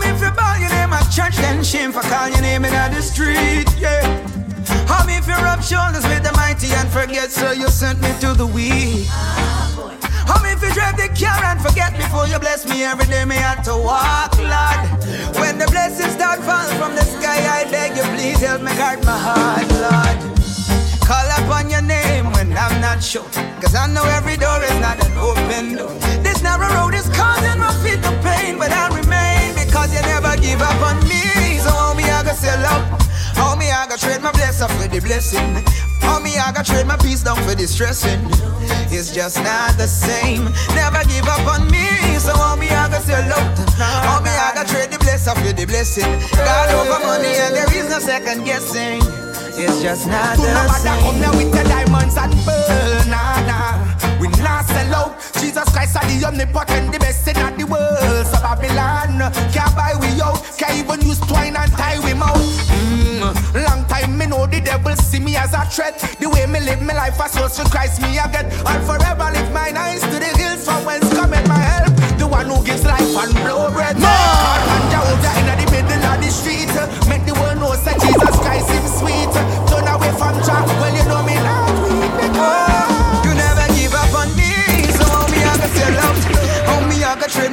me if you call your name at church, then shame for call your name in the street. Yeah. Homie, if you rub shoulders with the mighty and forget, so you sent me to the weak. If you drive the car and forget before you bless me every day, me had to walk, Lord. When the blessings start falling from the sky, I beg you, please help me guard my heart, Lord. Call upon your name when I'm not sure. Cause I know every door is not an open door. This narrow road is causing my feet to pain, but I'll remain because you never give up on me. So, homie, I gotta sell up. Homie, I gotta trade my blessing for the blessing. Homie, I gotta trade my peace down for the stressing. It's just not the same. Never give up on me. So, homie, I gotta sell out. Homie, I gotta trade the blessing for the blessing. God over money, and there is no second guessing. It's just not To the no matter come same. now with the diamonds and pearl, nah, nah. We not sell out. Jesus Christ are the omnipotent, the best in the world. So Babylon can't buy we out, can't even use twine and tie we mouth. Mm, long time me know the devil see me as a threat. The way me live my life, I source to Christ me I get. I'll forever lift mine eyes to the hills from whence cometh my help. The one who gives life and blow bread. God and Jehovah in the middle of the street.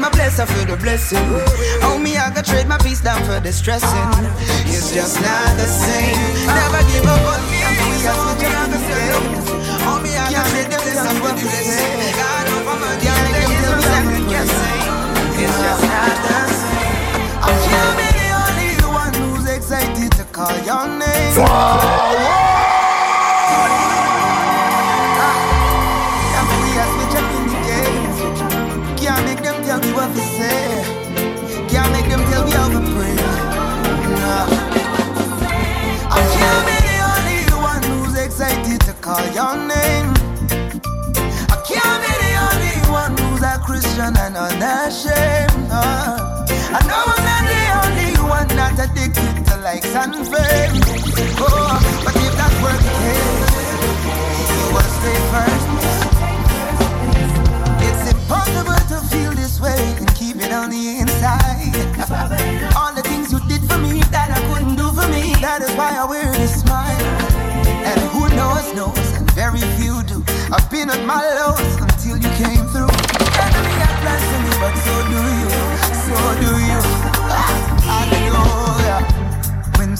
I my blessing for the blessing. Oh, homie, I gotta trade my peace down for the stressing. It's just not the same. Never give up on me, so homie, oh, I gotta sell out. Homie, I gotta trade the blessing for blessing. It's just not the same. I can't be the only one who's excited to call your name. Likes. Oh. It's impossible to feel this way and keep it on the inside. All the things you did for me that I couldn't do for me, that is why I wear this smile. And who knows, knows, and very few do. I've been at my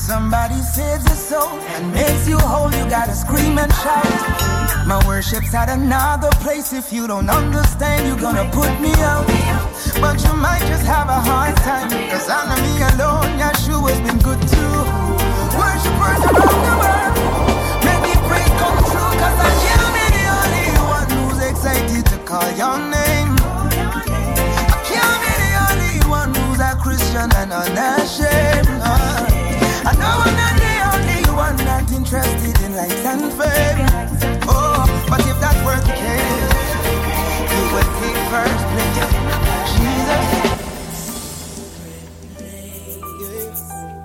somebody saves your soul and makes you whole, you gotta scream and shout. My worship's at another place. If you don't understand, you're gonna put me out. But you might just have a hard time. Cause under me alone, Yeshua's been good too. Worshipers around the world, make me come true. Cause I can't be the only one who's excited to call your name. I can't be the only one who's a Christian and unashamed. and fame. Oh, but if that were the case, you would first. Jesus.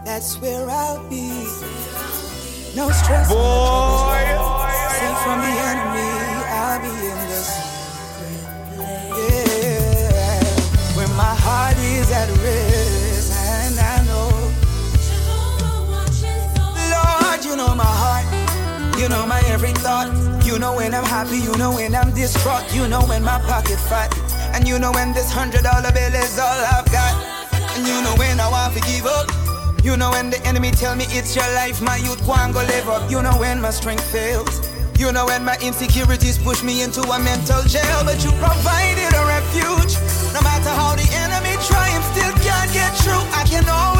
That's where I'll be. No stress. Boy, safe from the enemy. I'll be in. Yeah, where my heart is at rest. Know when I'm happy, you know when I'm distraught, you know when my pocket fat. And you know when this hundred dollar bill is all I've got. And you know when I want to give up. You know when the enemy tell me it's your life, my youth and go live up. You know when my strength fails. You know when my insecurities push me into a mental jail, but you provided a refuge. No matter how the enemy try, him still can't get through. I can always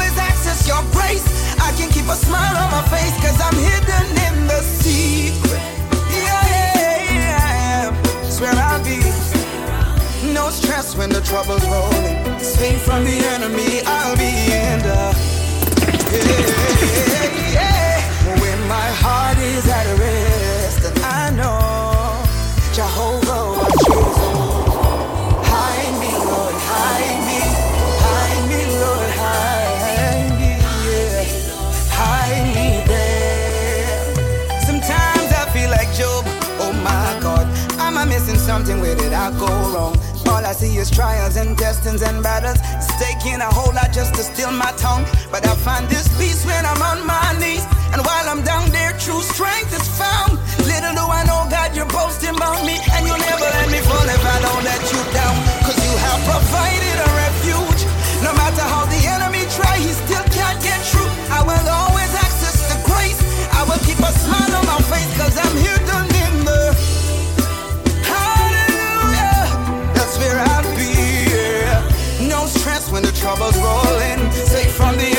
access your grace. I can keep a smile on my face, cause I'm hidden in the secret. Yeah, yeah, yeah. That's where I'll be. No stress when the trouble's rolling. Safe from the enemy, I'll be in the. Yeah, yeah. When my heart is at rest, and I know Jehovah missing something? Where did I go wrong? All I see is trials and testings and battles. It's taking a whole lot just to steal my tongue. But I find this peace when I'm on my knees. And while I'm down there, true strength is found. Little do I know, God, you're boasting about me. And you'll never let me fall if I don't let you down. Cause you have provided a refuge. No matter how the enemy try, he still can't get through. I will always access the grace. I will keep a smile on my face cause I'm here when the trouble's rolling. Safe from the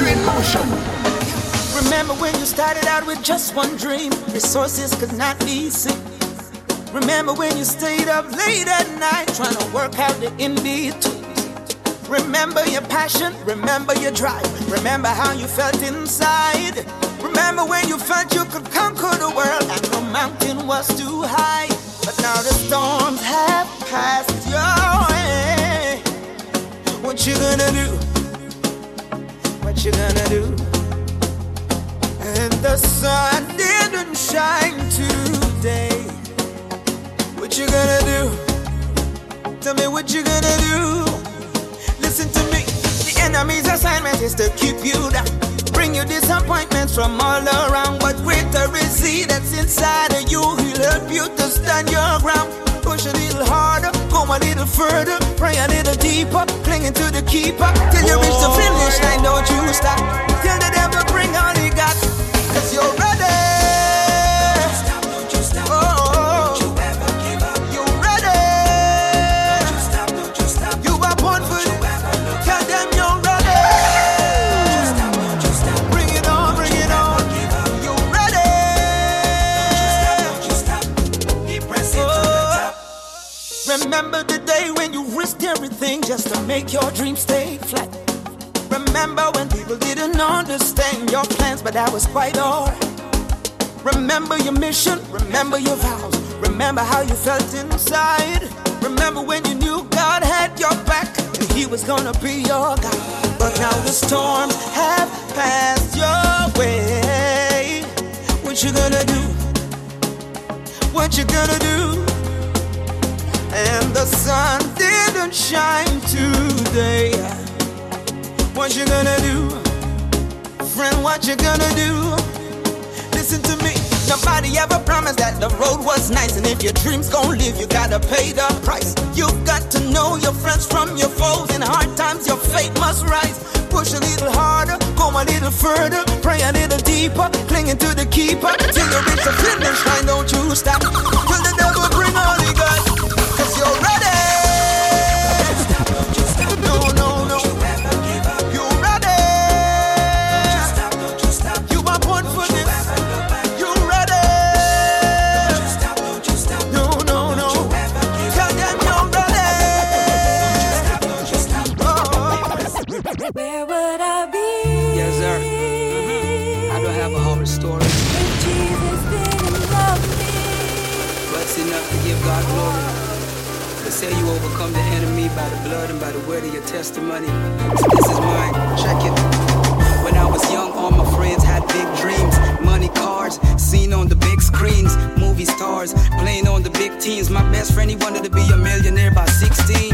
ministry in motion. Remember when you started out with just one dream? Resources could not be seen. Remember when you stayed up late at night trying to work out the in between? Remember your passion, remember your drive, remember how you felt inside. Remember when you felt you could conquer the world and no mountain was too high. But now the storms have passed your way. What you gonna do? What you gonna do? And the sun didn't shine today. What you gonna do? Tell me what you gonna do. Listen to me. The enemy's assignment is to keep you down. Bring you disappointments from all around. But greater is he that's inside of you. He'll help you to stand your ground. Push a little harder, go a little further, pray a little deeper, clinging to the keeper. Till you reach the finish line, don't you stop. Till the devil bring all he got. Cause you're ready. Remember the day when you risked everything just to make your dreams stay flat. Remember when people didn't understand your plans, but that was quite alright. Remember your mission, remember your vows, remember how you felt inside. Remember when you knew God had your back and He was gonna be your God. But now the storms have passed your way. What you gonna do? What you gonna do? And the sun didn't shine today. What you gonna do? Friend, what you gonna do? Listen to me. Nobody ever promised that the road was nice. And if your dreams gon' live, you gotta pay the price. You've got to know your friends from your foes. In hard times, your faith must rise. Push a little harder, go a little further, pray a little deeper, clinging to the keeper. Till you reach the finish line, don't you stop. Blood and by the word of your testimony. This is mine. Check it. When I was young, all my friends big dreams. Money, cars, seen on the big screens. Movie stars, playing on the big teams. My best friend, he wanted to be a millionaire by 16.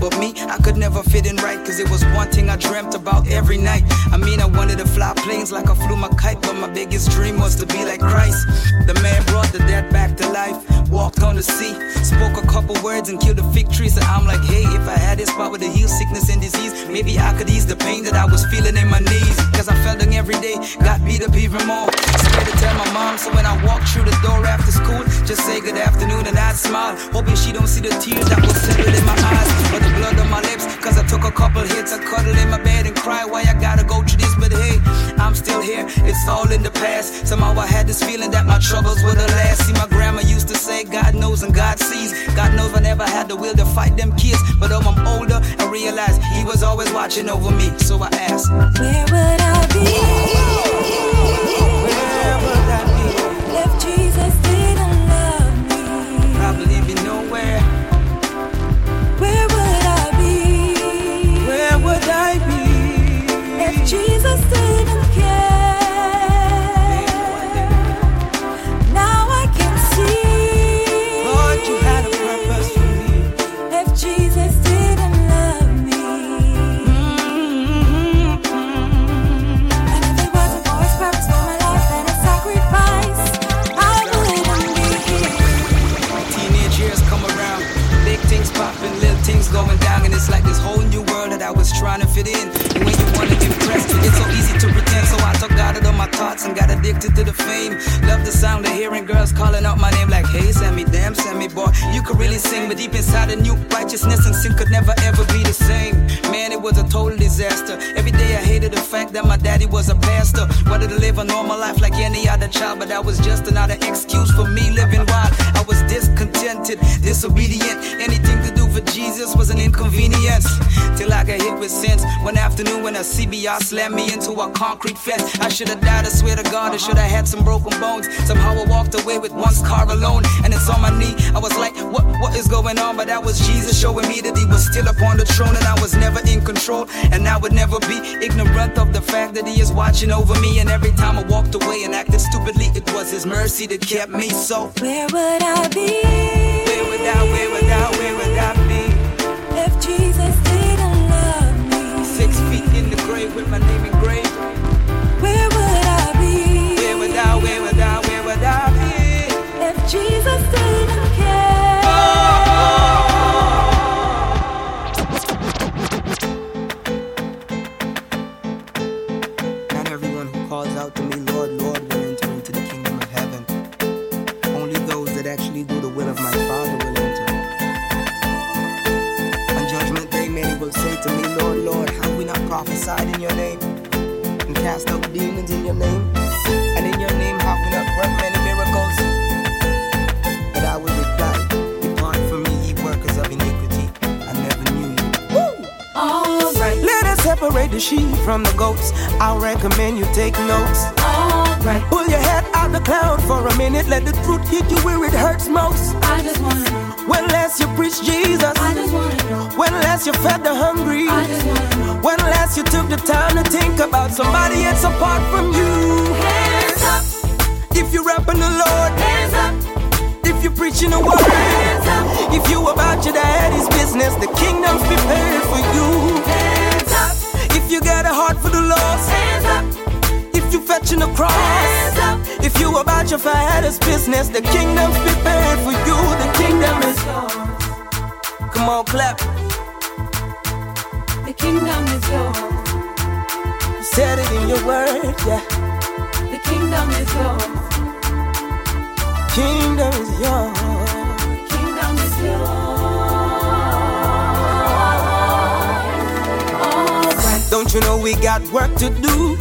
But me, I could never fit in right, cause it was one thing I dreamt about every night. I mean, I wanted to fly planes like I flew my kite, but my biggest dream was to be like Christ. The man brought the dead back to life, walked on the sea, spoke a couple words and killed a fig tree. So I'm like, hey, if I had this power to heal sickness and disease, maybe I could ease the pain that I was feeling in my knees. Cause I felt it every day, got beat up even more. Scared to tell my mom, so when I walk through the door after school, just say good afternoon and I'd smile, hoping she don't see the tears that was settled in my eyes or the blood on my lips. Cause I took a couple hits, I cuddled in my bed and cried. Why I gotta go through this? But hey, I'm still here, it's all in the past. Somehow I had this feeling that my troubles were the last. See, my grandma used to say, God knows and God sees. God knows I never had the will to fight them kids. But though I'm older, I realize He was always watching over me. So I asked, Where would I be? Where going down, and it's like this whole new world that I was trying to fit in. And when you wanna impress, it's so easy to pretend. So I took God out of my thoughts and got addicted to the fame. Love the sound of hearing girls calling out my name like, Hey, Sammy, damn, Sammy, boy, you could really sing, but deep inside I knew righteousness and sin could never ever be the same. Man, it was a total disaster. Every day I hated the fact that my daddy was a pastor. Wanted to live a normal life like any other child, but that was just another excuse for me living wild. I was discontented, disobedient. Anything Jesus was an inconvenience. Till I got hit with sins. One afternoon when a CBR slammed me into a concrete fence. I should have died, I swear to God, I should have had some broken bones. Somehow I walked away with one scar alone, and it's on my knee. I was like, what, what is going on? But that was Jesus showing me that he was still upon the throne, and I was never in control, and I would never be ignorant of the fact that he is watching over me. And every time I walked away and acted stupidly, it was his mercy that kept me so. Where would I be? Where would I, where would I, where would I be? Jesus didn't love me, Six feet in the grave with my name cast out demons in your name? And in your name have we not worked many miracles? But I will reply, Depart from me, ye workers of iniquity. I never knew you. alright, Let us separate the sheep from the goats. I'll recommend you take notes. alright. Pull your head out the cloud for a minute. Let the truth hit you where it hurts most. I just wanna When last you preached Jesus? I just wanna know, When last you fed the hungry? I just wanna know. When last you took the time to think about somebody else apart from you? Hands up, If you're rapping the Lord, hands up, if you're preaching the word, hands up, if you about your daddy's business, the kingdom's prepared for you. hands up, If you got a heart for the lost, hands up, if you fetching the cross, if you about your father's business, the kingdom's prepared for you. The kingdom is yours. Come on, clap. The kingdom is yours. You Said it in your word, yeah. The kingdom is yours. Kingdom is yours. The kingdom is yours. Don't you know we got work to do?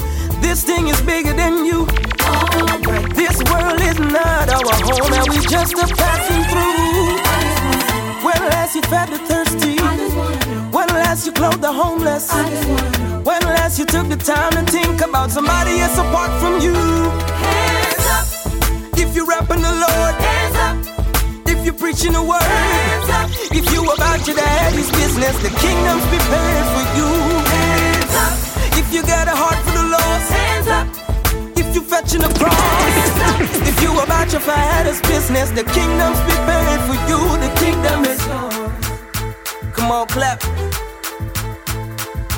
This thing is bigger than you. This world is not our home, and we just a passing through. I just wanna When last you fed the thirsty? When last you clothed the homeless? When last you took the time to think about somebody else apart from you? Hands up, If you're rapping the Lord, hands up, if you're preaching the word. Hands up If you about your daddy's business, the kingdom's prepared for you. Hands up. If you got a heart for the lost, hands up. If you fetching a cross, if you about your father's business, the kingdom's prepared for you. The kingdom is yours. Come on, clap.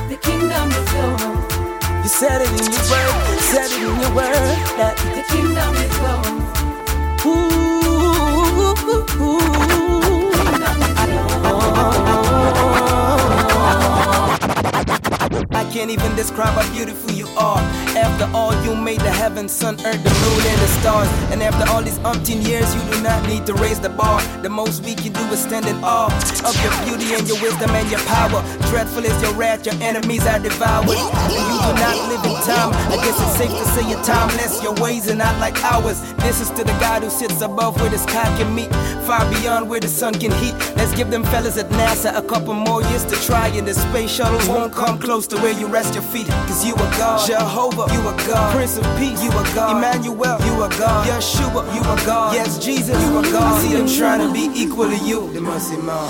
The kingdom is yours. You said it in your word, said it in your word. That The kingdom is yours. ooh, ooh, ooh, ooh. I can't even describe how beautiful you are. After all, you made the heavens, sun, earth, the moon, and the stars. And after all these umpteen years, you do not need to raise the bar. The most we can do is stand in awe of your beauty and your wisdom and your power. Dreadful is your wrath, your enemies are devoured. And you do not live in time. I guess it's safe to say you're timeless. Your ways are not like ours. This is to the God who sits above where the sky can meet, far beyond where the sun can heat. Let's give them fellas at NASA a couple more years to try, and the space shuttles won't come close to where you rest your feet. Cause you are God. Jehovah, you are God. Prince of Peace, you are God. Emmanuel, you are God. Yeshua, you are God. Yes, Jesus, you are God. Mm-hmm. I see them trying to be equal to you. They must say, Mom.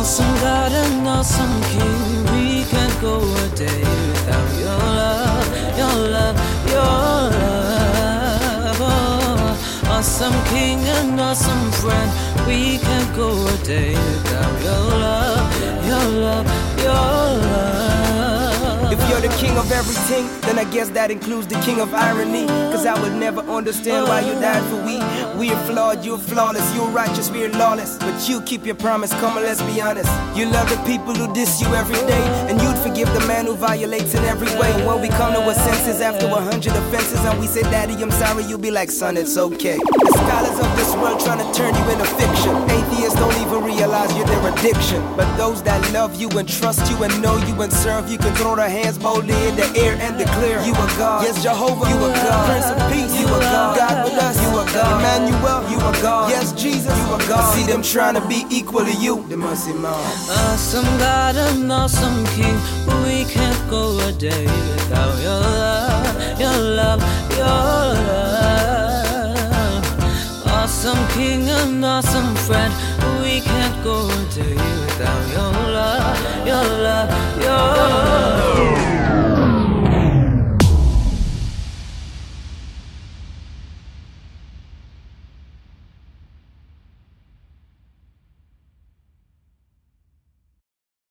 Awesome God and awesome King, we can't go a day without your love, your love, your love. Oh, awesome King and awesome friend, we can't go a day without your love, your love, your love. If you're the king of everything, then I guess that includes the king of irony. Cause I would never understand why you died for we. We're flawed, you're flawless, you're righteous, we're lawless. But you keep your promise, come on, let's be honest. You love the people who diss you every day, and you'd forgive the man who violates in every way. And when we come to our senses after a hundred offenses, and we say, Daddy, I'm sorry, you'll be like, Son, it's okay. The scholars of this world trying to turn you into fiction. Atheists don't even realize you're their addiction. But those that love you and trust you and know you and serve you can throw their hands boldly in the air and declare, You are God. Yes, Jehovah, you are God. Prince of Peace, you are God. God with us, you are God. Emmanuel, you are God. Yes, Jesus, you are God. See them trying to be equal to you. The mercy Mom. Awesome God and awesome King, we can't go a day without your love, your love, your love. Awesome King and awesome friend, we can't go a day without your love, your love, your love.